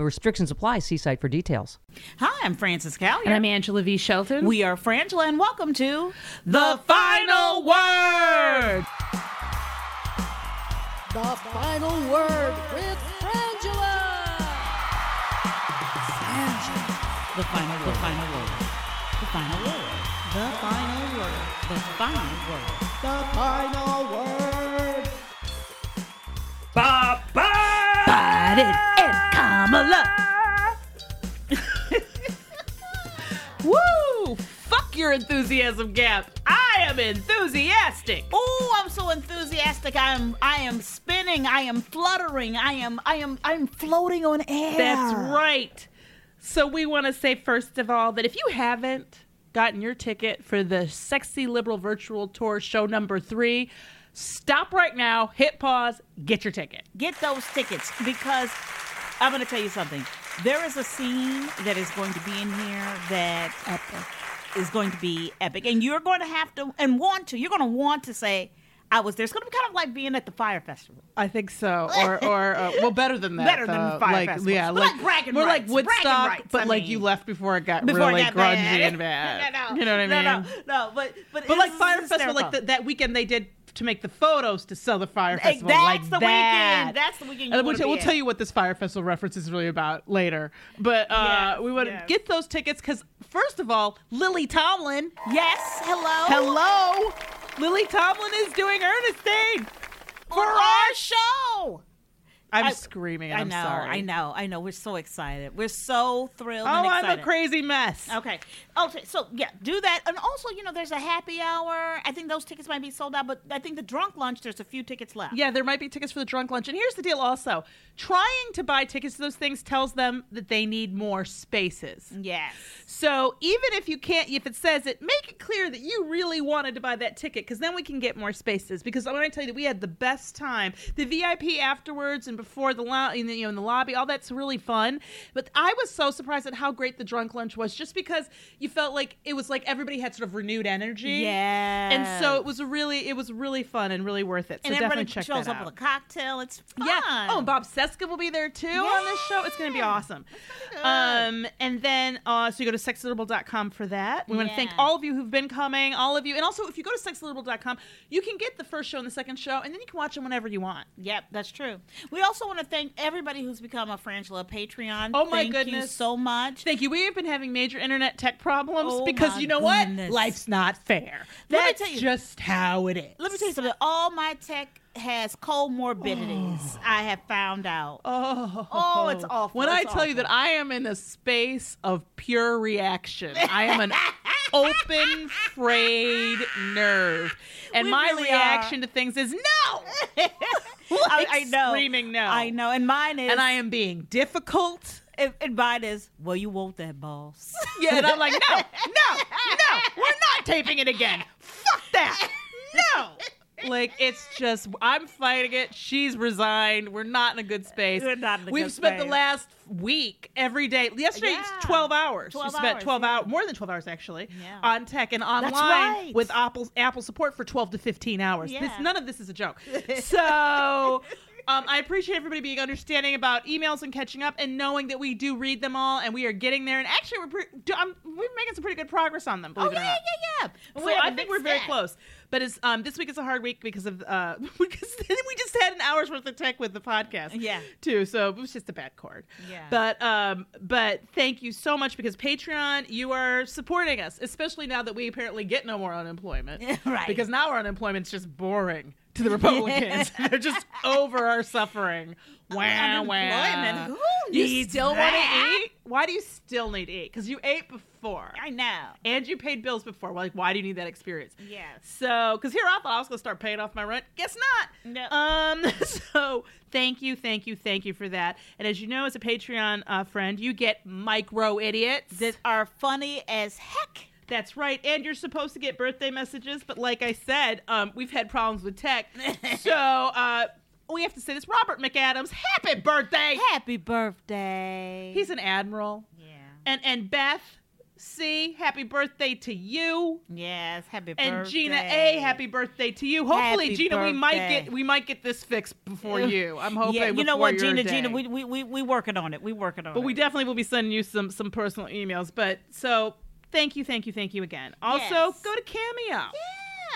Restrictions apply. See site for details. Hi, I'm Frances Callier. And I'm Angela V. Shelton. we are Frangela, and welcome to the final word. The final word with Frangela. the final word. The final word. The final word. The final word. The final word. The final word. Biden and Kamala. Woo! Fuck your enthusiasm gap. I am enthusiastic. Oh, I'm so enthusiastic. I am I am spinning. I am fluttering. I am I am I'm floating on air. That's right. So we want to say first of all that if you haven't gotten your ticket for the Sexy Liberal Virtual Tour show number 3, stop right now, hit pause, get your ticket. Get those tickets because I'm going to tell you something. There is a scene that is going to be in here that is going to be epic, and you're going to have to and want to. You're going to want to say, "I was there." It's going to be kind of like being at the fire festival. I think so, or or uh, well, better than that. Better than though. Fire like, Festival. Yeah, like, like bragging more rights, like Woodstock, rights, but I like mean. you left before it got Before really it got grungy bad. and bad. No, no, you know what I mean? No, no, no. But but, But like Fire Festival, like the, that weekend they did to make the photos to sell the Fire Festival. that's like the that. weekend. That's the weekend you we'll, tell- we'll tell you what this Fire Festival reference is really about later. But uh, Yes, we want to yes. get those tickets because first of all, Lily Tomlin. Yes, hello. Hello, Lily Tomlin is doing Ernestine For our show. I'm I- screaming. And I I'm know, sorry. I know, I know. We're so excited. We're so thrilled. Oh, I'm a crazy mess. Okay. Okay. So yeah, do that, and also, you know, there's a happy hour. I think those tickets might be sold out, but I think the drunk lunch, there's a few tickets left. Yeah, there might be tickets for the drunk lunch. And here's the deal also trying to buy tickets to those things tells them that they need more spaces. Yes. So even if you can't, if it says it, make it clear that you really wanted to buy that ticket because then we can get more spaces. Because going to tell you that we had the best time. The VIP afterwards and before the lo- in the, you know in the lobby, all that's really fun. But I was so surprised at how great the drunk lunch was, just because you felt like it was like everybody had sort of renewed energy. Yeah. And so it was a really, it was really fun and really worth it. So and definitely everybody check shows that up out. with a cocktail. It's fun. Yeah. Oh, and Bob Cesca will be there too on this show. It's going to be awesome. Um, and then uh, so you go to sexyliberal.com for that. We want to thank all of you who've been coming, all of you, and also if you go to sexyliberal.com, you can get the first show and the second show, and then you can watch them whenever you want. Yep, that's true. We also want to thank everybody who's become a Frangela Patreon. Oh, my Thank you goodness. so much. Thank you. We have been having major internet tech problems Oh, because you know goodness. what? Life's not fair. That's you- just how it is. Let me tell you something. All my tech has comorbidities. I have found out. Oh, Oh, it's awful. When I It's tell you that I am in a space of pure reaction, I am an open, frayed nerve, and We my really reaction to things is no. I, I know. screaming no. I know. And mine is. and I am being difficult. And, and mine is. Well, you want that, boss. Yeah, and I'm like, no, no, no, we're not taping it again. Fuck that. No. Like it's just I'm fighting it. She's resigned. We're not in a good space. We're not in a We've good spent the last week every day. Yesterday, Yeah. 12 hours. 12 we spent hours, 12 yeah. hours, more than 12 hours actually, Yeah. on tech and online right. with Apple Apple support for 12 to 15 hours. This, Yeah. none of this is a joke. So Um, I appreciate everybody being understanding about emails and catching up, and knowing that we do read them all, and we are getting there. And actually, we're pre- do- um, we're making some pretty good progress on them. Believe Oh it or yeah, not. yeah, yeah. So We have a I think we're very close. But it's um this week is a hard week because of uh because we just had an hour's worth of tech with the podcast. Yeah. Too. So it was just a bad chord. Yeah. But um but thank you so much because Patreon, you are supporting us, especially now that we apparently get no more unemployment. Right. Because now our unemployment's just boring to the Republicans. They're just over our suffering. Wow, wow. Who You still want to eat? Why do you still need to eat? Because you ate before I know. and you paid bills before. Like, why do you need that experience? Yes. So, because here I thought I was going to start paying off my rent. Guess not. No. Um. So, thank you, thank you, thank you for that. And as you know, as a Patreon uh, friend, you get micro idiots. That are funny as heck. That's right. And you're supposed to get birthday messages, but like I said, um, we've had problems with tech. so, uh, we have to say this. Robert McAdams, happy birthday. Happy birthday. He's an admiral. yeah. And and Beth, C, happy birthday to you. Yes, happy birthday. And. Gina A, happy birthday to you. Hopefully, Happy Gina, we might get we might get this fixed before you. I'm hoping. Yeah, you know what, Gina, day. Gina, we we we we working on it. We working on But it. But we definitely will be sending you some some personal emails. But so thank you, thank you, thank you again. Also, Yes. go to Cameo.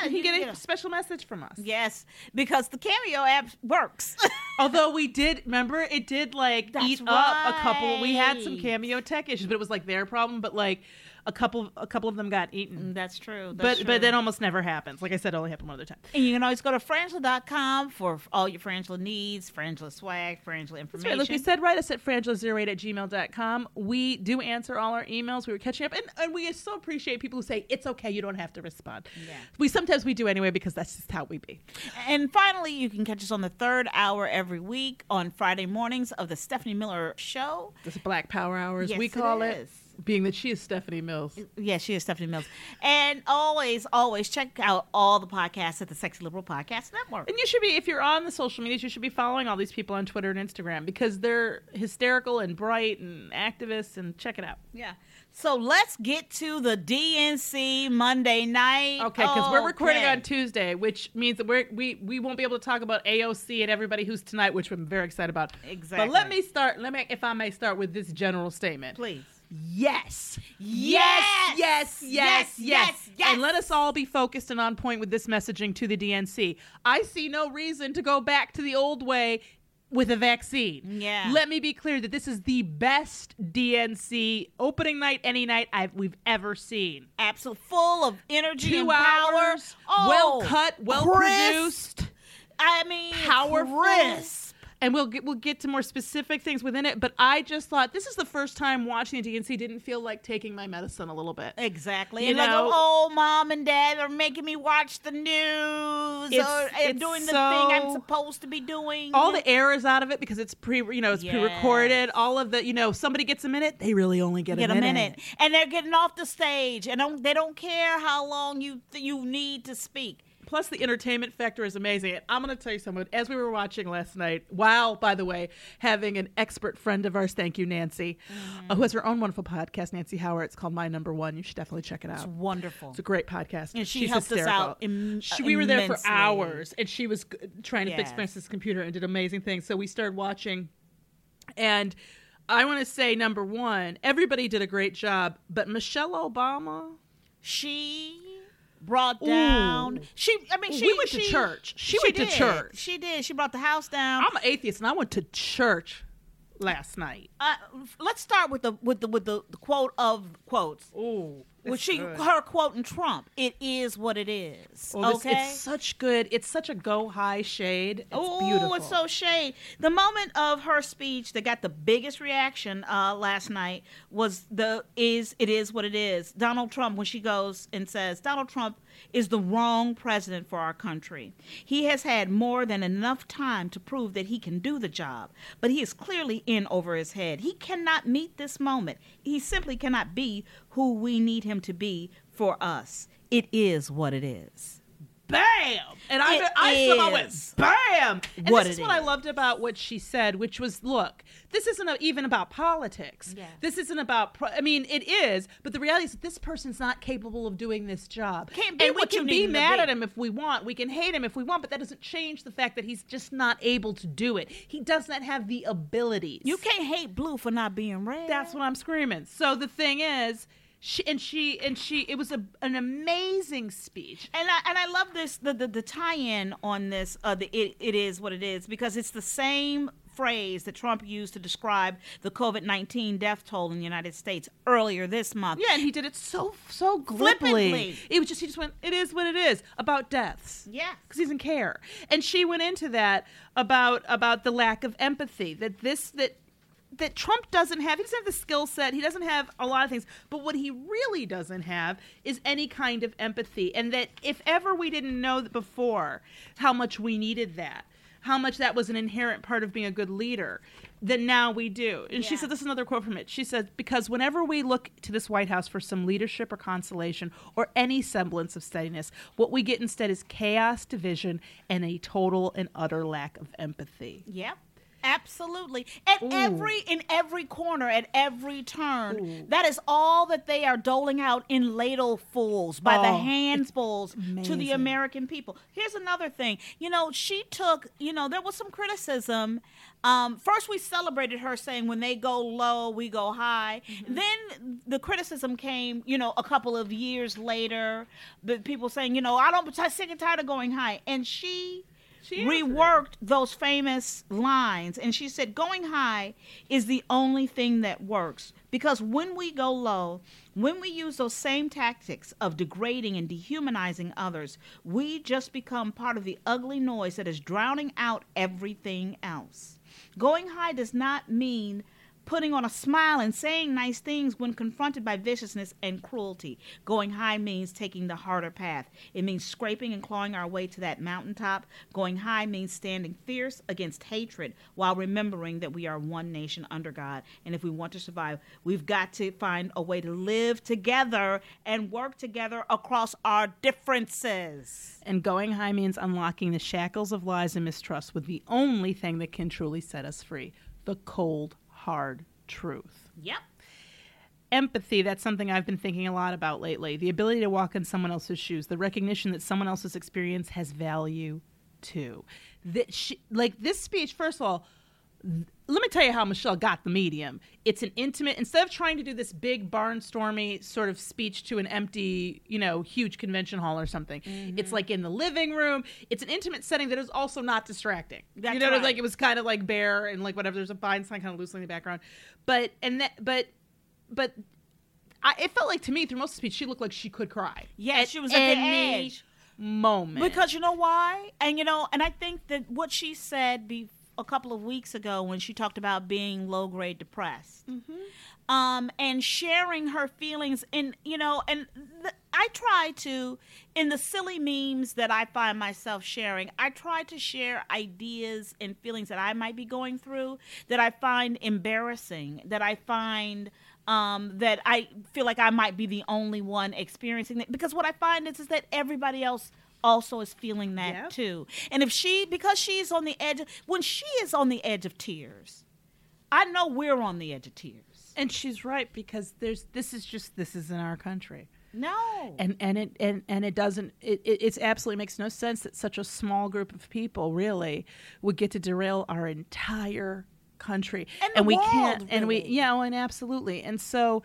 yeah, You can get a a- special message from us. Yes, because the Cameo app works. Although we did remember it did like That's eat up a couple. We had some. Cameo tech issues, but it was like their problem. But like a couple a couple of them got eaten. Mm, that's true. but That's but true. that almost never happens. Like I said, it only happened one other time. And you can always go to frangela.com for all your Frangela needs, Frangela swag, Frangela That's information. right. Like we said, write us at frangela08 at gmail.com. We do answer all our emails. We were catching up. And, and we so appreciate people who say, it's okay, you don't have to respond. Yeah. We sometimes we do anyway because that's just how we be. And finally, you can catch us on the third hour every week on Friday mornings of the Stephanie Miller Show. This Black Power Hours, Yes, we it call it, is. Being that she is Stephanie Mills. Yeah, she is Stephanie Mills. And always, always check out all the podcasts at the Sexy Liberal Podcast Network. And you should be, if you're on the social medias, you should be following all these people on Twitter and Instagram because they're hysterical and bright and activists. And check it out. Yeah. So let's get to the DNC Monday night. Okay, because we're recording Okay. on Tuesday, which means that we're, we we won't be able to talk about AOC and everybody who's tonight, which I'm very excited about. Exactly. But let me start. Let me, if I may, start with this general statement. Please. Yes. Yes! Yes, yes, Yes, yes. And let us all be focused and on point with this messaging to the DNC. I see no reason to go back to the old way with a vaccine. Yeah. Let me be clear that this is the best DNC opening night any night I've we've ever seen. Absolute full of energy Two and power. Oh, well cut, well crisp. produced. I mean, powerful. crisp. And we'll get we'll get to more specific things within it. But I just thought this is the first time watching the DNC didn't feel like taking my medicine a little bit. Exactly. You and like, know- oh, mom and dad are making me watch the news It's- or and it's doing the thing I'm supposed to be doing. all the air is out of it because it's pre you know it's Yes. pre-recorded all of the you know somebody gets a minute they really only get, get a, a minute. minute, and they're getting off the stage, and don't, they don't care how long you you need to speak. Plus the entertainment factor is amazing and i'm going to tell you something as we were watching last night while by the way having an expert friend of ours thank you nancy Mm-hmm. uh, who has her own wonderful podcast nancy howard it's called my number one you should definitely check it out It's wonderful. It's a great podcast. And she She's helped us out im- She- we were there for hours, and she was g- trying to fix Yes. Frances' computer and did amazing things. So we started watching, and I want to say number one, everybody did a great job, but Michelle Obama. She brought Ooh. down. She, I mean, she We she went to church. She went to church. She did. She brought the house down. I'm an atheist, and I went to church last night. uh, let's start with the with the with the, the quote of quotes. Ooh, Well, she her quoting Trump. It is what it is. Well, this- okay. it's such good. It's such a go high shade. Oh, beautiful. it's so shade. The moment of her speech that got the biggest reaction uh, last night was the is it is what it is. Donald Trump when she goes and says Donald Trump is the wrong president for our country. He has had more than enough time to prove that he can do the job, but he is clearly in over his head. He cannot meet this moment. He simply cannot be who we need him to be for us. It is what it is. Bam, and I It I somehow went bam. And what this is what I loved about what she said, which was, look, this isn't even about politics. Yes. This isn't about. Pro- I mean, it is, but the reality is that this person's not capable of doing this job. Can't be and we can be mad be. at him if we want. We can hate him if we want, but that doesn't change the fact that he's just not able to do it. He does not have the abilities. You can't hate blue for not being red. That's what I'm screaming. So the thing is, she and she and she. It was a, an amazing speech. and I and I love this the the, the tie-in on this. Uh, the it, it is what it is because it's the same phrase that Trump used to describe the COVID nineteen death toll in the United States earlier this month. Yeah, and he did it so so glibly. Flippantly. It was just he just went. It is what it is about deaths. Yeah. because he doesn't care. And she went into that about about the lack of empathy that this that that Trump doesn't have. He doesn't have the skill set. He doesn't have a lot of things. But what he really doesn't have is any kind of empathy. And that if ever we didn't know before how much we needed that, how much that was an inherent part of being a good leader, then now we do. And she said this is another quote from it. She said, Because whenever we look to this White House for some leadership or consolation or any semblance of steadiness, what we get instead is chaos, division, and a total and utter lack of empathy. Yep. Absolutely. At every in every corner, at every turn, that is all that they are doling out in ladlefuls by the Oh, handfuls to the. American people. Here's another thing. You know, she took, you know, there was some criticism. Um, first we celebrated her saying when they go low, we go high. Then the criticism came, you know, a couple of years later, the people saying, you know, I don't I'm sick and tired of going high. And she Answered it. reworked those famous lines and she said going high is the only thing that works because when we go low when we use those same tactics of degrading and dehumanizing others we just become part of the ugly noise that is drowning out everything else going high does not mean putting on a smile and saying nice things when confronted by viciousness and cruelty. Going high means taking the harder path. It means scraping and clawing our way to that mountaintop. Going high means standing fierce against hatred while remembering that we are one nation under God. And if we want to survive, we've got to find a way to live together and work together across our differences. And going high means unlocking the shackles of lies and mistrust with the only thing that can truly set us free the cold, hard truth. Yep. Empathy, that's something I've been thinking a lot about lately. The ability to walk in someone else's shoes, the recognition that someone else's experience has value too. That she, like this speech, first of all, let me tell you how Michelle got the medium. It's an intimate, instead of trying to do this big barnstormy sort of speech to an empty, you know, huge convention hall or something, mm-hmm. it's like in the living room. It's an intimate setting that is also not distracting. That's you know, right. like it was kind of like bare and like whatever. There's a sign kind of loosely in the background, but and that, but, but. I, it felt like to me through most of the speech she looked like she could cry. Yeah, she was at the edge. moment Because you know why? And you know, and I think that what she said be a couple of weeks ago when she talked about being low grade depressed. Um, and sharing her feelings and you know and th- i try to in the silly memes that i find myself sharing i try to share ideas and feelings that i might be going through that i find embarrassing that i find um, that I feel like I might be the only one experiencing it because what I find is, is that everybody else also is feeling that Yeah. too. And if she, because she's on the edge, when she is on the edge of tears, I know we're on the edge of tears. and she's right because there's this is just this is in our country No. and and it and, and it doesn't it, it it's absolutely makes no sense that such a small group of people really would get to derail our entire country And the we world, can't and we really. yeah oh, and absolutely and so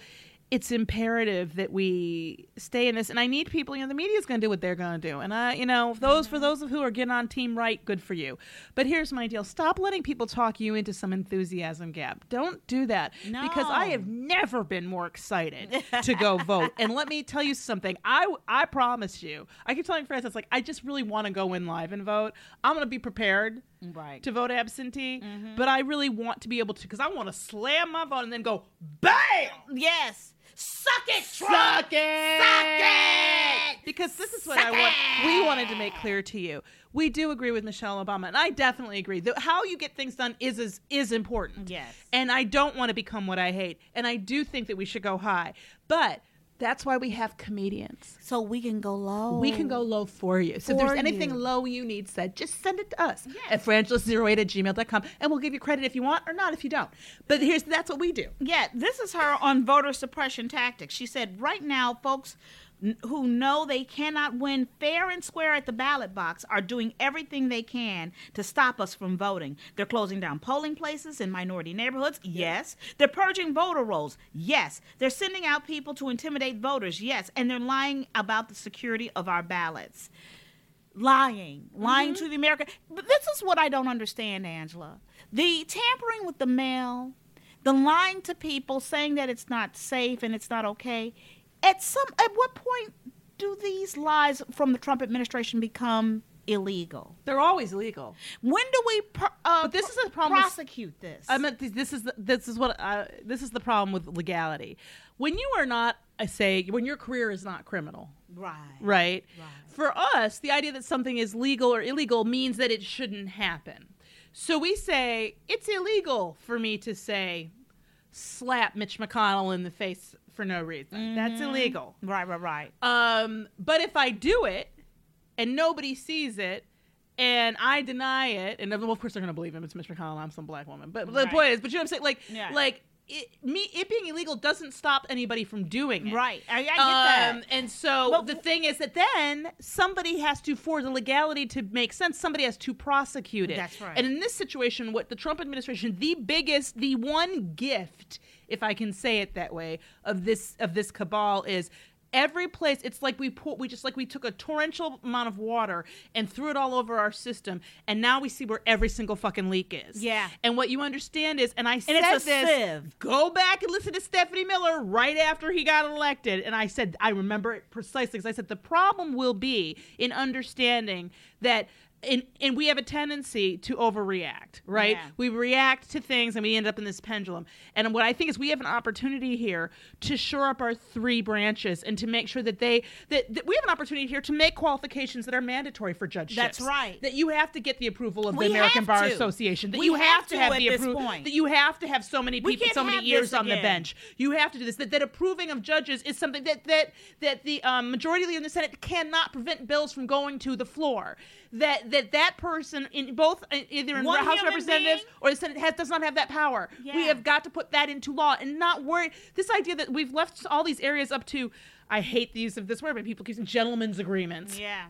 it's imperative that we stay in this and i need people you know the media's going to do what they're going to do and i you know those for those of who are getting on team right good for you. But here's my deal stop letting people talk you into some enthusiasm gap. Don't do that because i have never been more excited to go vote. And let me tell you something i i promise you i keep telling frances like i just really want to go in live and vote. I'm going to be prepared right. to vote absentee Mm-hmm. but i really want to be able to because i want to slam my vote and then go bam yes. Suck it, Trump. Suck it! Suck it! Because this is what Suck I want. it! We wanted to make clear to you. We do agree with Michelle Obama, and I definitely agree. that how you get things done is is, is important. Yes. And I don't want to become what I hate, and I do think that we should go high. But That's why we have comedians. So we can go low. We can go low for you. So if there's anything you. low you need said, just send it to us at frangela08 at gmail.com and we'll give you credit if you want or not if you don't. But here's that's what we do. Yeah, this is her on voter suppression tactics. She said, right now, folks who know they cannot win fair and square at the ballot box are doing everything they can to stop us from voting. They're closing down polling places in minority neighborhoods. Yes. They're purging voter rolls. Yes. They're sending out people to intimidate voters. Yes. And they're lying about the security of our ballots. Lying, lying mm-hmm. to the American. But this is what I don't understand, Angela. The tampering with the mail, the lying to people, saying that it's not safe and it's not okay. At some, at what point do these lies from the Trump administration become illegal? They're always legal. When do we per, uh, But this pr- is the problem with- prosecute this? I meant this is the, this is what uh, this is the problem with legality. When you are not, I say, when your career is not criminal, right. right? For us, the idea that something is legal or illegal means that it shouldn't happen. So we say it's illegal for me to say slap Mitch McConnell in the face for no reason. That's illegal. Right, right, right. Um, but if I do it and nobody sees it and I deny it, and of course they're gonna believe him. It's Mitch McConnell. I'm some black woman. But the point is, but you know what I'm saying? Like, Yeah. like it, me, it being illegal doesn't stop anybody from doing it. Right. I, I get that. Um, and so But the thing is that then somebody has to, for the legality to make sense, somebody has to prosecute it. That's right. And in this situation, what the Trump administration, the biggest, the one gift, if I can say it that way, of this of this cabal is every place it's like we put we just like we took a torrential amount of water and threw it all over our system and now we see where every single fucking leak is Yeah. and what you understand is and i said it's a this sieve. go back and listen to Stephanie Miller right after he got elected. And I said, I remember it precisely because I said, the problem will be in understanding that. And, and we have a tendency to overreact, right? Yeah. We react to things and we end up in this pendulum. And what I think is we have an opportunity here to shore up our three branches and to make sure that they that, that we have an opportunity here to make qualifications that are mandatory for judgeships. That's right. That you have to get the approval of We the American Bar to. Association. That We you have have to have the approval. That you have to have so many people, so many years on the bench. You have to do this. That, that approving of judges is something that that that the um, majority leader in the Senate cannot prevent bills from going to the floor. That that that person in both uh, either in One the House of Representatives being? or the Senate has does not have that power. We have got to put that into law and not worry. This idea that we've left all these areas up to. I hate the use of this word, but people keep saying gentlemen's agreements Yeah.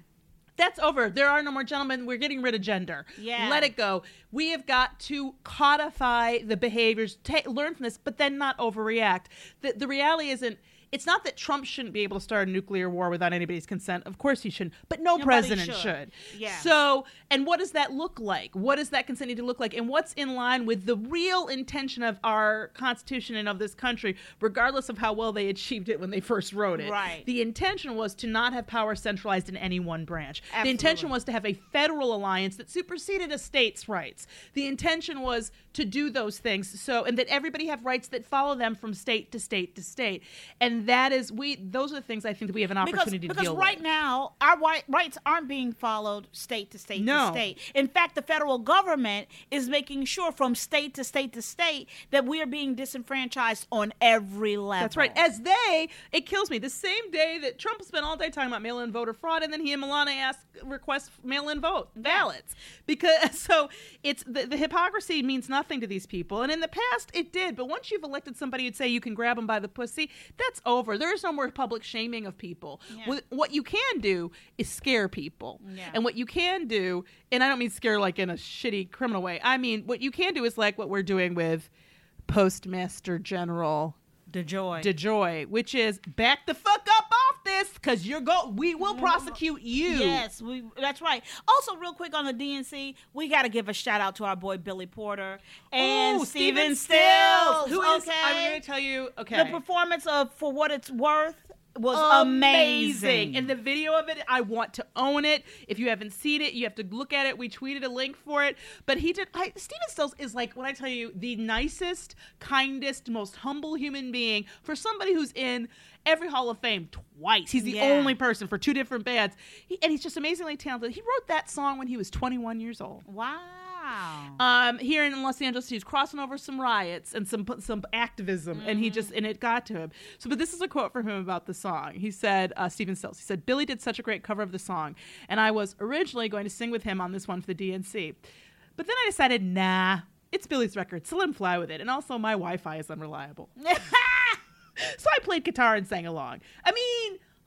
that's over. There are no more gentlemen. We're getting rid of gender. Yeah. Let it go. We have got to codify the behaviors, ta- learn from this, but then not overreact. The, the reality isn't. It's not that Trump shouldn't be able to start a nuclear war without anybody's consent. Of course he shouldn't, but no Nobody president should. should. Yeah. So, and what does that look like? What does that consent need to look like? And what's in line with the real intention of our Constitution and of this country, regardless of how well they achieved it when they first wrote it? Right. The intention was to not have power centralized in any one branch. Absolutely. The intention was to have a federal alliance that superseded a state's rights. The intention was to do those things so and that everybody have rights that follow them from state to state to state. And that is we those are the things I think that we have an because, opportunity to do. because deal right with. now our wi- rights aren't being followed state to state No. to state. In fact, the federal government is making sure from state to state to state that we are being disenfranchised on every level. That's right. As they, it kills me. The same day that Trump spent all day talking about mail-in voter fraud, and then he and Melania asked request mail-in vote ballots because so it's the, the hypocrisy means nothing to these people. And in the past, it did, but once you've elected somebody who'd say you can grab them by the pussy, that's over. There is no more public shaming of people. Yeah. What- you can do is scare people, Yeah. and what you can do, and I don't mean scare like in a shitty criminal way. I mean what you can do is like what we're doing with Postmaster General DeJoy. DeJoy, which is back the fuck this because you're go. We will mm-hmm. prosecute you. Yes, we. That's right. Also, real quick on the DNC, we got to give a shout out to our boy Billy Porter and Ooh, Stephen Stills, Stills. who is? okay? I'm going to tell you. Okay. the performance of For What It's Worth was amazing. And the video of it, I want to own it. If you haven't seen it, you have to look at it. We tweeted a link for it. But he did. I, Stephen Stills is like when I tell you the nicest, kindest, most humble human being for somebody who's in every Hall of Fame twice. He's the Yeah. only person for two different bands, he, and he's just amazingly talented. He wrote that song when he was 21 years old. wow. Um, here in Los Angeles, he was crossing over some riots and some some activism, and he just and it got to him. So, but this is a quote from him about the song. He said, uh, Stephen Stills. He said, "Billy did such a great cover of the song, and I was originally going to sing with him on this one for the DNC, but then I decided, nah, it's Billy's record, so let him fly with it. And also, my Wi-Fi is unreliable, so I played guitar and sang along. I mean."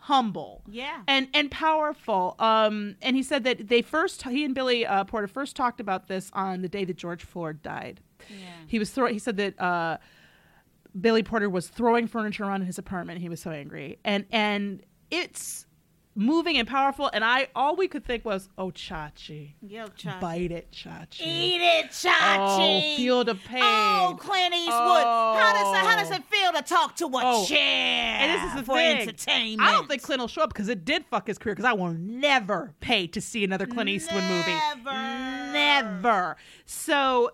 Humble Yeah. and and powerful um and he said that they first he and billy uh, porter first talked about this on the day that george floyd died yeah. he was throw he said that uh billy porter was throwing furniture around in his apartment he was so angry and and it's moving and powerful and i all we could think was oh chachi Yo, oh, Chachi. bite it chachi Eat it, Chachi. oh feel the pain Oh, Clint Eastwood. How does it, how does Oh. it feel to talk to a Oh. chair And this is the for thing. entertainment? I don't think Clint will show up because it did fuck his career. Because I will never pay to see another Clint Eastwood movie. Never. Never. So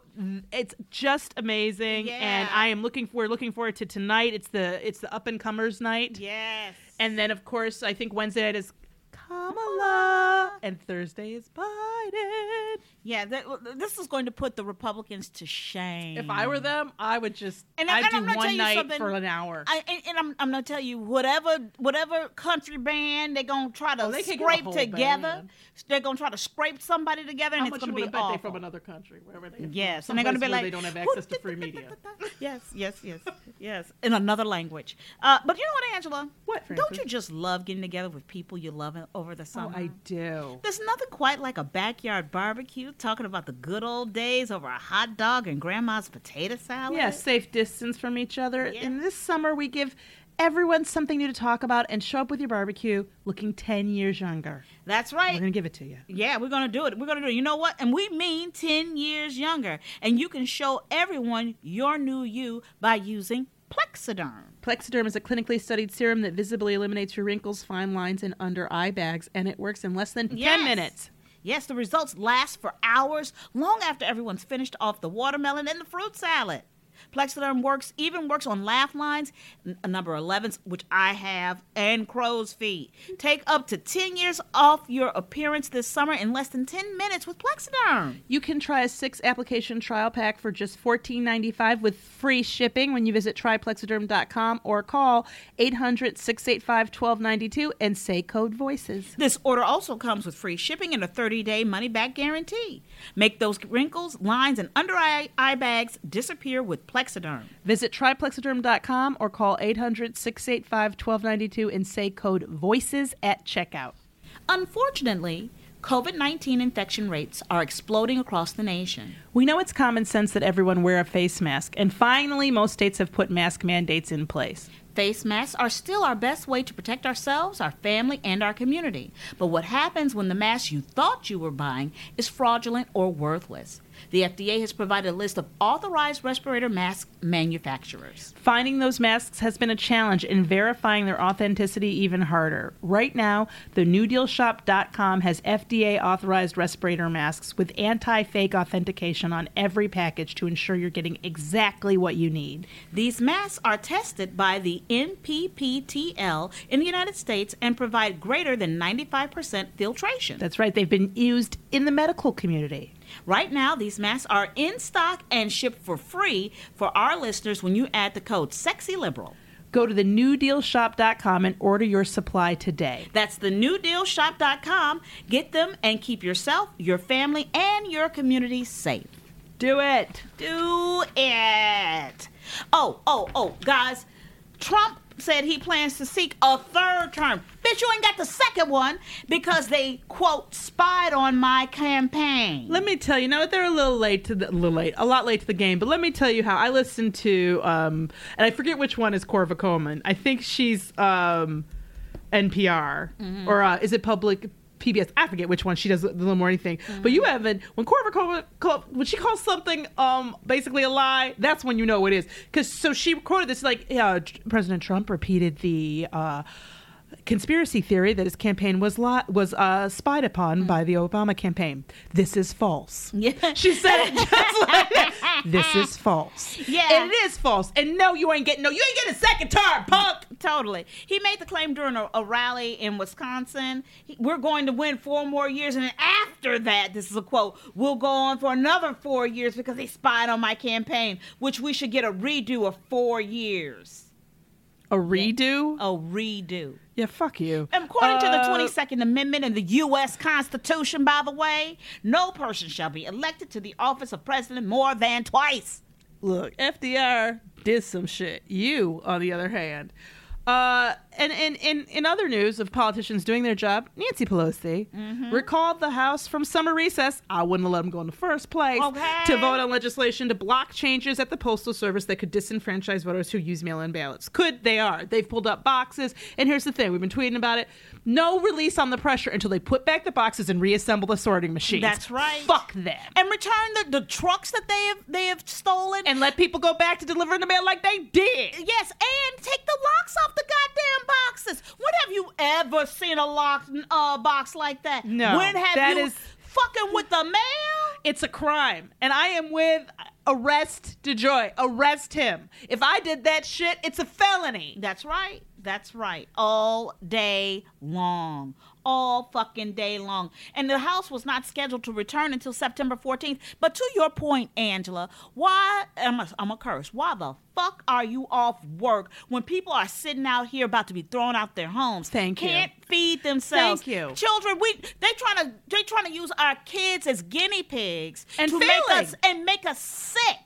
it's just amazing, and I am looking for looking forward to tonight. It's the it's the up and comers night, Yes. And then of course I think Wednesday night is Kamala, and Thursday is Biden. yeah, that, this is going to put the Republicans to shame. If I were them, I would just And I- I'd and do one night for an hour. I, and, and I'm, I'm gonna tell you whatever whatever country band they're gonna try to Oh, they could get a scrape together. band. They're gonna try to scrape somebody together, and it's gonna be awful. from another country, wherever they Yes, from and they're gonna be like, they don't have access to free media. yes, yes, yes, yes, in another language. Uh, but you know what, Angela? What, Don't you just love getting together with people you love over the summer? Oh? I do. There's nothing quite like a backyard barbecue, talking about the good old days over a hot dog and grandma's potato salad. Yeah, safe distance from each other. Yeah. And this summer, we give everyone something new to talk about and show up with your barbecue looking 10 years younger. that's right. We're going to give it to you. Yeah, we're gonna do it. We're gonna do it. You know what? And we mean ten years younger. And you can show everyone your new you by using Plexaderm. Plexaderm is a clinically studied serum that visibly eliminates your wrinkles, fine lines, and under eye bags, and it works in less than 10 Yes. minutes. Yes, the results last for hours, long after everyone's finished off the watermelon and the fruit salad. Plexaderm works even works on laugh lines, n- uh, number 11s, which I have, and crow's feet. Take up to 10 years off your appearance this summer in less than 10 minutes with Plexaderm. You can try a six application trial pack for just $14.95 with free shipping when you visit tryplexaderm.com or call 800 685 1292 and say code VOICES. This order also comes with free shipping and a 30-day money-back guarantee. Make those wrinkles, lines, and under eye, eye bags disappear with Plexaderm. Visit tryplexaderm.com or call 800 685 1292 and say code VOICES at checkout. Unfortunately, COVID 19 infection rates are exploding across the nation. We know it's common sense that everyone wear a face mask, and finally, most states have put mask mandates in place. Face masks are still our best way to protect ourselves, our family, and our community. But what happens when the mask you thought you were buying is fraudulent or worthless? The FDA has provided a list of authorized respirator mask manufacturers. Finding those masks has been a challenge, and verifying their authenticity even harder. Right now, the NewDealShop.com has FDA authorized respirator masks with anti fake authentication on every package to ensure you're getting exactly what you need. These masks are tested by the NPPTL in the United States and provide greater than 95% filtration. That's right, they've been used in the medical community. Right now, these masks are in stock and shipped for free for our listeners when you add the code SEXYLIBERAL. Go to the newdealshop.com and order your supply today. That's the newdealshop.com. Get them and keep yourself, your family, and your community safe. Do it. Do it. Oh, oh, oh, guys. Trump said he plans to seek a third term. Bitch, you ain't got the second one because they, quote, spied on my campaign. Let me tell you, now they're a little late to the a little late, a lot late to the game, but let me tell you how I listened to um and I forget which one is Korva Coleman. I think she's um NPR or uh, is it public PBS? I forget which one. She does the little morning thing. But you haven't when Korva called, call, when she calls something um basically a lie, that's when you know it is. Cuz so she quoted this like yeah, President Trump repeated the uh conspiracy theory that his campaign was li- was uh, spied upon by the Obama campaign. This is false. Yeah. She said it just like that. This is false. Yeah. And it is false. And no, you ain't getting no, you ain't getting a second term, punk. Totally. He made the claim during a, a rally in Wisconsin. He- we're going to win four more years. And then after that, this is a quote, we'll go on for another four years because they spied on my campaign, which we should get a redo of four years. A redo? A redo. Yeah, fuck you. According to the Uh, 22nd Amendment in the U.S. Constitution, by the way, no person shall be elected to the office of president more than twice. Look, FDR did some shit. You, on the other hand. Uh, and in, in, in other news of politicians doing their job, Nancy Pelosi Mm-hmm. recalled the House from summer recess. I wouldn't have let them go in the first place Okay. to vote on legislation to block changes at the Postal Service that could disenfranchise voters who use mail in ballots. Could they are. They've pulled up boxes. And here's the thing we've been tweeting about it. No release on the pressure until they put back the boxes and reassemble the sorting machines. That's right. Fuck them. And return the, the trucks that they have they have stolen. And let people go back to delivering the mail like they did. yes, and take the locks off the goddamn boxes. When have you ever seen a locked uh, box like that? No, When have that you is- fucking with the mail? It's a crime. And I am with arrest DeJoy. Arrest him. If I did that shit, it's a felony. That's right. That's right. All day long. All fucking day long. And the House was not scheduled to return until September 14th. But to your point, Angela, why, I'm a, I'm a curse, why the fuck are you off work when people are sitting out here about to be thrown out their homes? Thank you. Can't feed themselves. Thank you. Children, we they trying to they trying to use our kids as guinea pigs And to make us and make us sick.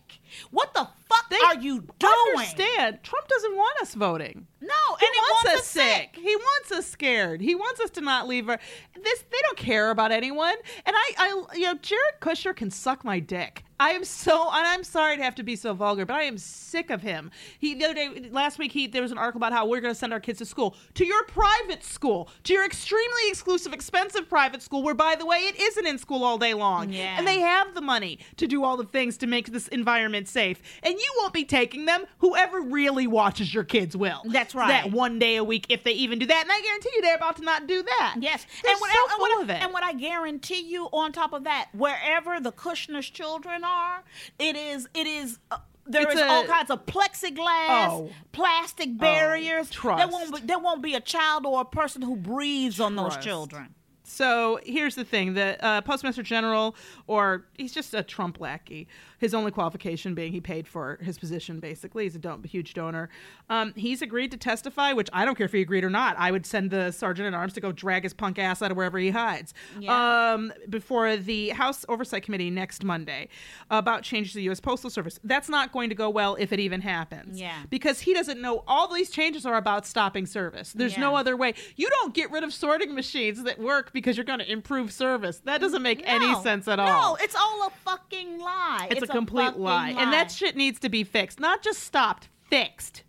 What the fuck They are you doing? Understand? Trump doesn't want us voting. No, He and he wants, wants us sick. He wants us scared. He wants us to not leave her. This they don't care about anyone. And I, I, you know, Jared Kushner can suck my dick. I am so, and I'm sorry to have to be so vulgar, but I am sick of him. He the other day, last week, he there was an article about how we're going to send our kids to school, to your private school, to your extremely exclusive, expensive private school, where by the way, it isn't in school all day long, Yeah. and they have the money to do all the things to make this environment safe, and you won't be taking them. Whoever really watches your kids will. That's right. That one day a week, if they even do that, and I guarantee you, they're about to not do that. Yes, They're and what, so and, full what, of it. and what I guarantee you, on top of that, wherever the Kushner's children are, it is it is. Uh, there It's is a- all kinds of plexiglass, Oh. plastic barriers. there trust. won't be, there won't be a child or a person who breathes on those children. So here's the thing: the uh, Postmaster General, or he's just a Trump lackey. His only qualification being he paid for his position. Basically, he's a don- huge donor. Um, he's agreed to testify, which I don't care if he agreed or not. I would send the sergeant at arms to go drag his punk ass out of wherever he hides. Yeah. Um, before the House Oversight Committee next Monday about changes to the U.S. Postal Service. That's not going to go well if it even happens. Yeah. Because he doesn't know all these changes are about stopping service. There's no other way. You don't get rid of sorting machines that work because you're going to improve service. That doesn't make any sense at all. No, it's all a fucking lie. it's, a complete fucking lie. And that shit needs to be fixed. Not just stopped, fixed.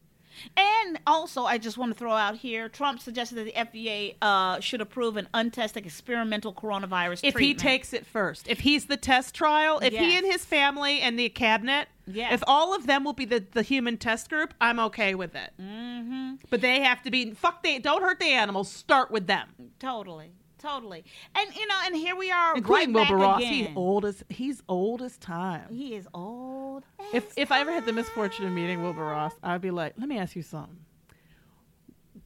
And also, I just want to throw out here: Trump suggested that the FDA uh, should approve an untested experimental coronavirus If treatment. he takes it first, if he's the test trial, if he and his family and the cabinet, Yes. if all of them will be the, the human test group, I'm okay with it. Mm-hmm. But they have to be fuck. They don't hurt the animals. Start with them, Totally, totally. And you know, and here we are, including right Wilbur Ross. again. He's old as he's old as time. He is old. If if I ever had the misfortune of meeting Wilbur Ross, I'd be like, let me ask you something.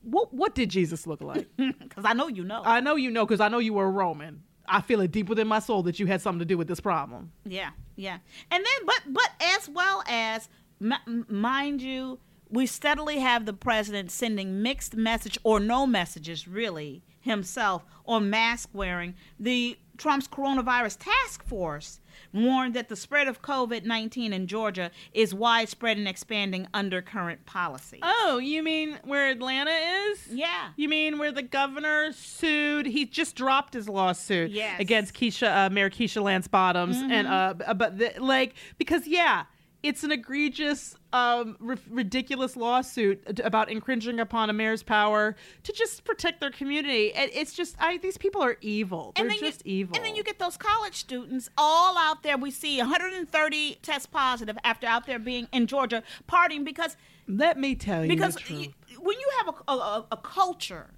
What what did Jesus look like? because I know you know. I know you know because I know you were a Roman. I feel it deep within my soul that you had something to do with this problem. yeah, yeah. And then, but but as well as, m- mind you, we steadily have the president sending mixed message or no messages really himself on mask wearing. The Trump's coronavirus task force warned that the spread of COVID 19 in Georgia is widespread and expanding under current policy. Oh, you mean where Atlanta is? yeah. You mean where the governor sued? He just dropped his lawsuit Yes. Mm-hmm. against Keisha, uh, Mayor Keisha Lance Bottoms, and uh, but the, like because yeah, it's an egregious, um, r- ridiculous lawsuit about infringing upon a mayor's power to just protect their community. And it's just, I these people are evil. They're just you, evil. And then you get those college students all out there. We see 130 test positive after out there being in Georgia partying because Let me tell you because the truth. y- when you have a, a, a culture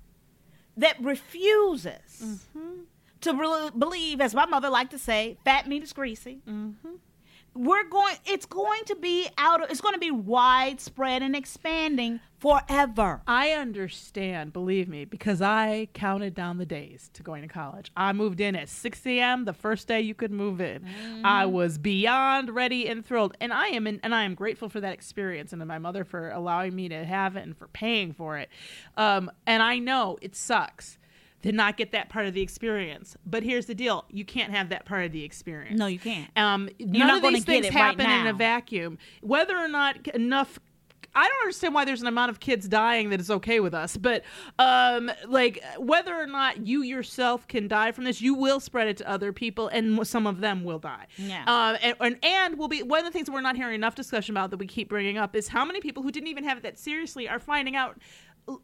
that refuses Mm-hmm. to bel- believe, as my mother liked to say, fat meat is greasy. Mm-hmm. We're going. It's going to be out. It's going to be widespread and expanding forever. I understand, believe me, because I counted down the days to going to college. I moved in at 6 a.m. the first day you could move in. I was beyond ready and thrilled, and I am in, and I am grateful for that experience and to my mother for allowing me to have it and for paying for it. Um, and I know it sucks to not get that part of the experience, but here's the deal: you can't have that part of the experience. No, you can't. Um, none not of these things it right happen in a vacuum. Whether or not enough. I don't understand why there's an amount of kids dying that is okay with us, but um, like whether or not you yourself can die from this, you will spread it to other people, and some of them will die. Yeah. Um, and, and and will be one of the things we're not hearing enough discussion about that we keep bringing up is how many people who didn't even have it that seriously are finding out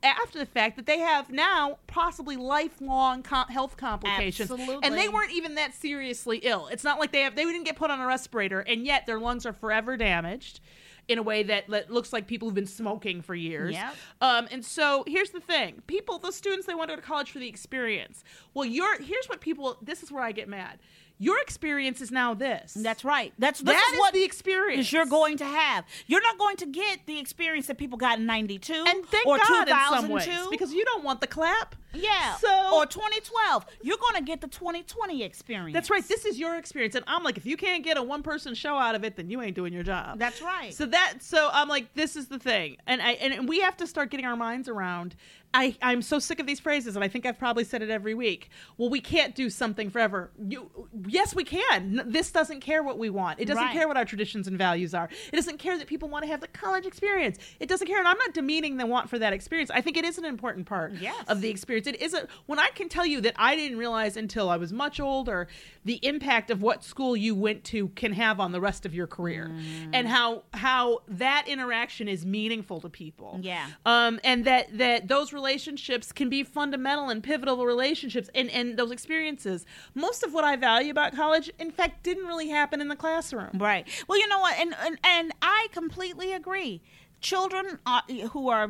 after the fact that they have now possibly lifelong com- health complications. And they weren't even that seriously ill. It's not like they have they didn't get put on a respirator and yet their lungs are forever damaged in a way that, that looks like people who've been smoking for years. Yep. um, and so here's the thing. People the students they want to go to college for the experience. Well you're here's what people this is where i get mad your experience is now this That's right. That's this That is what the experience. you're going to have. You're not going to get the experience that people got in '92 and thank or God in some 2002 ways because you don't want the clap. yeah, So or 2012. You're going to get the 2020 experience. that's right. This is your experience, and I'm like, if you can't get a one person show out of it, then you ain't doing your job. That's right. So that so I'm like, this is the thing, and I and we have to start getting our minds around. I I'm so sick of these phrases, and I think I've probably said it every week. Well, we can't do something forever. You yes, we can. This doesn't care what we want. It doesn't Right. care what our traditions and values are. It doesn't care that people want to have the college experience. It doesn't care, and I'm not demeaning the want for that experience. I think it is an important part Yes. of the experience. It isn't when I can tell you that I didn't realize until I was much older the impact of what school you went to can have on the rest of your career, Mm. and how how that interaction is meaningful to people. Yeah. Um, and that that those relationships can be fundamental and pivotal relationships, and and those experiences. Most of what I value about college, in fact, didn't really happen in the classroom. Right. Well, you know what, and and, and I completely agree. Children uh, who are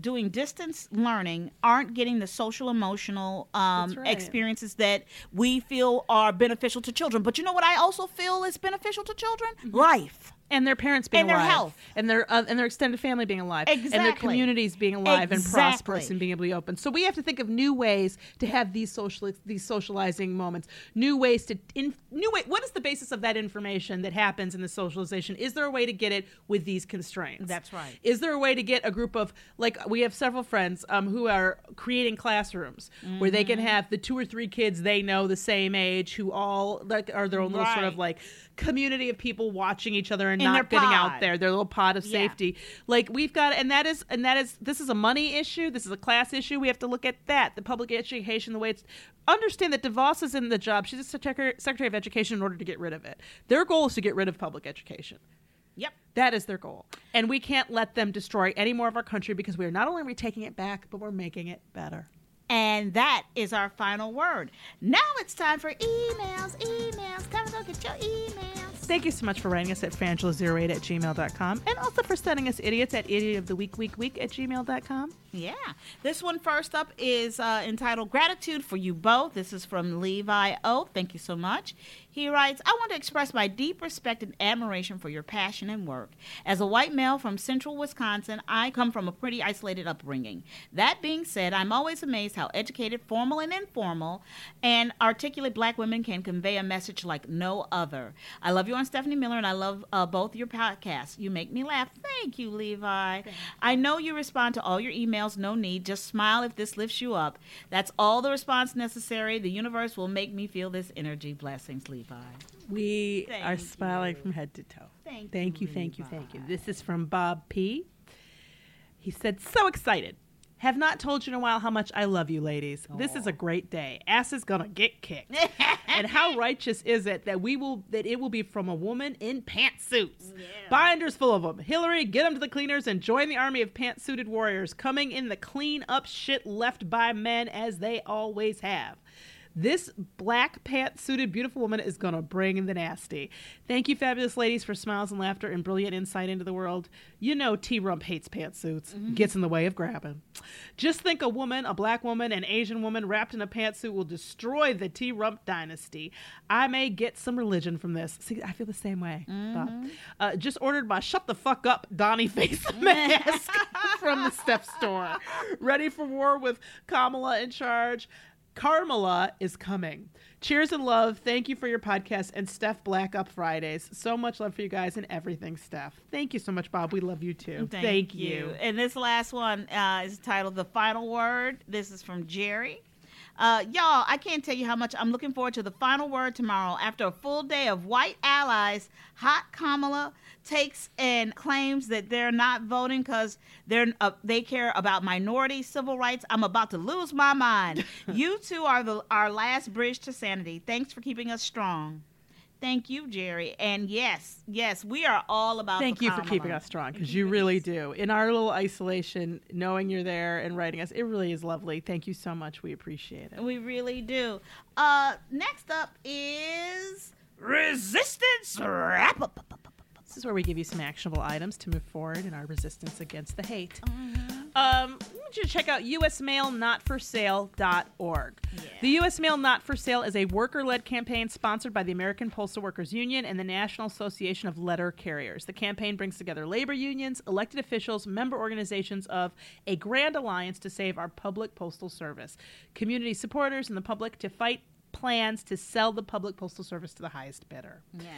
doing distance learning aren't getting the social emotional um, right. experiences that we feel are beneficial to children. But you know what I also feel is beneficial to children? Life. And their parents being And their alive, health. and their uh, and their extended family being alive, and their communities being alive and prosperous and being able to be open. So we have to think of new ways to have these social these socializing moments, new ways to in, new way. What is the basis of that information that happens in the socialization? Is there a way to get it with these constraints? That's right. Is there a way to get a group of like we have several friends um, who are creating classrooms where they Mm-hmm. can have the two or three kids they know the same age who all like are their own little sort of like community of people watching each other and In not getting out there their little pod of Yeah. safety like we've got and that is and that is this is a money issue this is a class issue we have to look at that the public education the way it's understand that devos is in the job she's a secretary, secretary of education in order to get rid of it their goal is to get rid of public education Yep. that is their goal and we can't let them destroy any more of our country because we are not only retaking it back but we're making it better And that is our final word. Now it's time for emails, emails. Come and go get your emails. Thank you so much for writing us at frangela08 at gmail.com and also for sending us idiots at idiot of the week, week, week at gmail.com. Yeah. This one first up is uh, entitled Gratitude for You Both. This is from Levi O. Thank you so much. He writes, I want to express my deep respect and admiration for your passion and work. As a white male from central Wisconsin, I come from a pretty isolated upbringing. That being said, I'm always amazed how educated, formal, and informal, and articulate black women can convey a message like no other. I love you on Stephanie Miller, and I love uh, both your podcasts. You make me laugh. Thank you, Levi. I know you respond to all your emails, no need. Just smile if this lifts you up. That's all the response necessary. The universe will make me feel this energy. Blessings, Levi. We Thank are you. smiling from head to toe. Thank Thank you, you, thank you, thank you. This is from Bob P. He said, So excited. Have not told you in a while how much I love you, ladies. This is a great day. Ass is gonna get kicked. and how righteous is it that we will that it will be from a woman in pantsuits? Binders full of them. Hillary, get them to the cleaners and join the army of pantsuited warriors coming in the clean up shit left by men as they always have. This black pantsuited beautiful woman is going to bring the nasty. Thank you, fabulous ladies, for smiles and laughter and brilliant insight into the world. You know, T Rump hates pantsuits, gets in the way of grabbing. Just think a woman, a black woman, an Asian woman wrapped in a pantsuit will destroy the T Rump dynasty. I may get some religion from this. See, I feel the same way. Bob. Uh, just ordered my shut the fuck up Donnie face mask from the Steph store. Ready for war with Kamala in charge. Carmela is coming. Cheers and love. Thank you for your podcast and Steph Black Up Fridays. So much love for you guys and everything, Steph. Thank you so much, Bob. We love you too. Thank, you. And this last one uh, is titled The Final Word. This is from Jerry. Uh, y'all, I can't tell you how much I'm looking forward to the final word tomorrow. After a full day of white allies, hot Kamala takes and claims that they're not voting because they're uh, they care about minority civil rights. I'm about to lose my mind. you two are the our last bridge to sanity. Thanks for keeping us strong. Thank you, Jerry. And yes, yes, we are all about. Thank you for keeping us strong because you really do. In our little isolation, knowing you're there and writing us, it really is lovely. Thank you so much. We appreciate it. We really do. Uh, next up is resistance wrap up. This is where we give you some actionable items to move forward in our resistance against the hate. Um, You to check out usmailnotforsale.org. The U.S. Mail Not for Sale is a worker led campaign sponsored by the American Postal Workers Union and the National Association of Letter Carriers. The campaign brings together labor unions, elected officials, member organizations of a grand alliance to save our public postal service, community supporters, and the public to fight plans to sell the public postal service to the highest bidder. Yeah.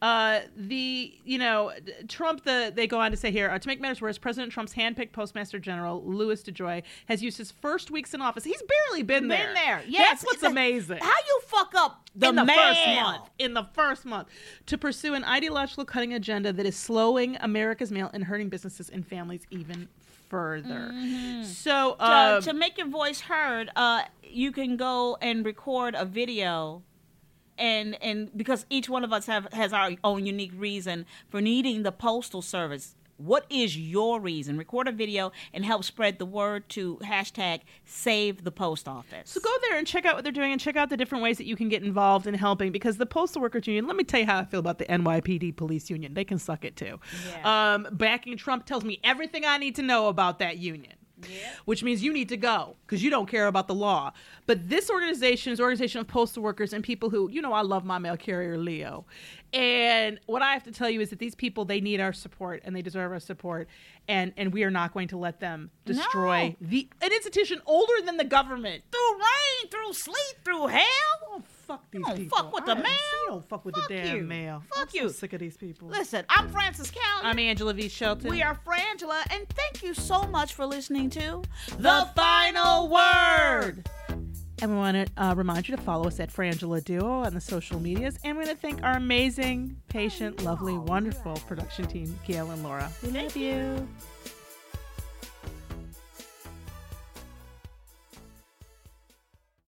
Uh, the you know Trump. The they go on to say here uh, to make matters worse, President Trump's handpicked Postmaster General Louis DeJoy has used his first weeks in office. He's barely been there. Been there. Yes. that's what's a- amazing. How you fuck up the, in the mail? first month, in the first month, to pursue an ideological cutting agenda that is slowing America's mail and hurting businesses and families even further. So, To, uh, to make your voice heard, uh, you can go and record a video. And, and because each one of us have has our own unique reason for needing the postal service what is your reason record a video and help spread the word to hashtag save the post office So go there and check out what they're doing and check out the different ways that you can get involved in helping because the Postal Workers Union, let me tell you how I feel about the NYPD police union. They can suck it too. Um, backing Trump tells me everything I need to know about that union. Which means you need to go because you don't care about the law. But this organization is an organization of postal workers and people who, you know, I love my mail carrier, Leo. And what I have to tell you is that these people, they need our support and they deserve our support. And, and we are not going to let them destroy No. the an institution older than the government. through rain through sleet through hell Oh, fuck these don't people. fuck with the I- mail. they don't fuck with Fuck the damn you. mail. Fuck I'm so you. sick of these people. listen i'm frances Callier. I'm Angela V. Shelton. We are Frangela, and thank you so much for listening to the final word. And we want to uh, remind you to follow us at Frangela Duo on the social medias. And we're going to thank our amazing, patient, lovely, wonderful production team, Gail and Laura. We love you.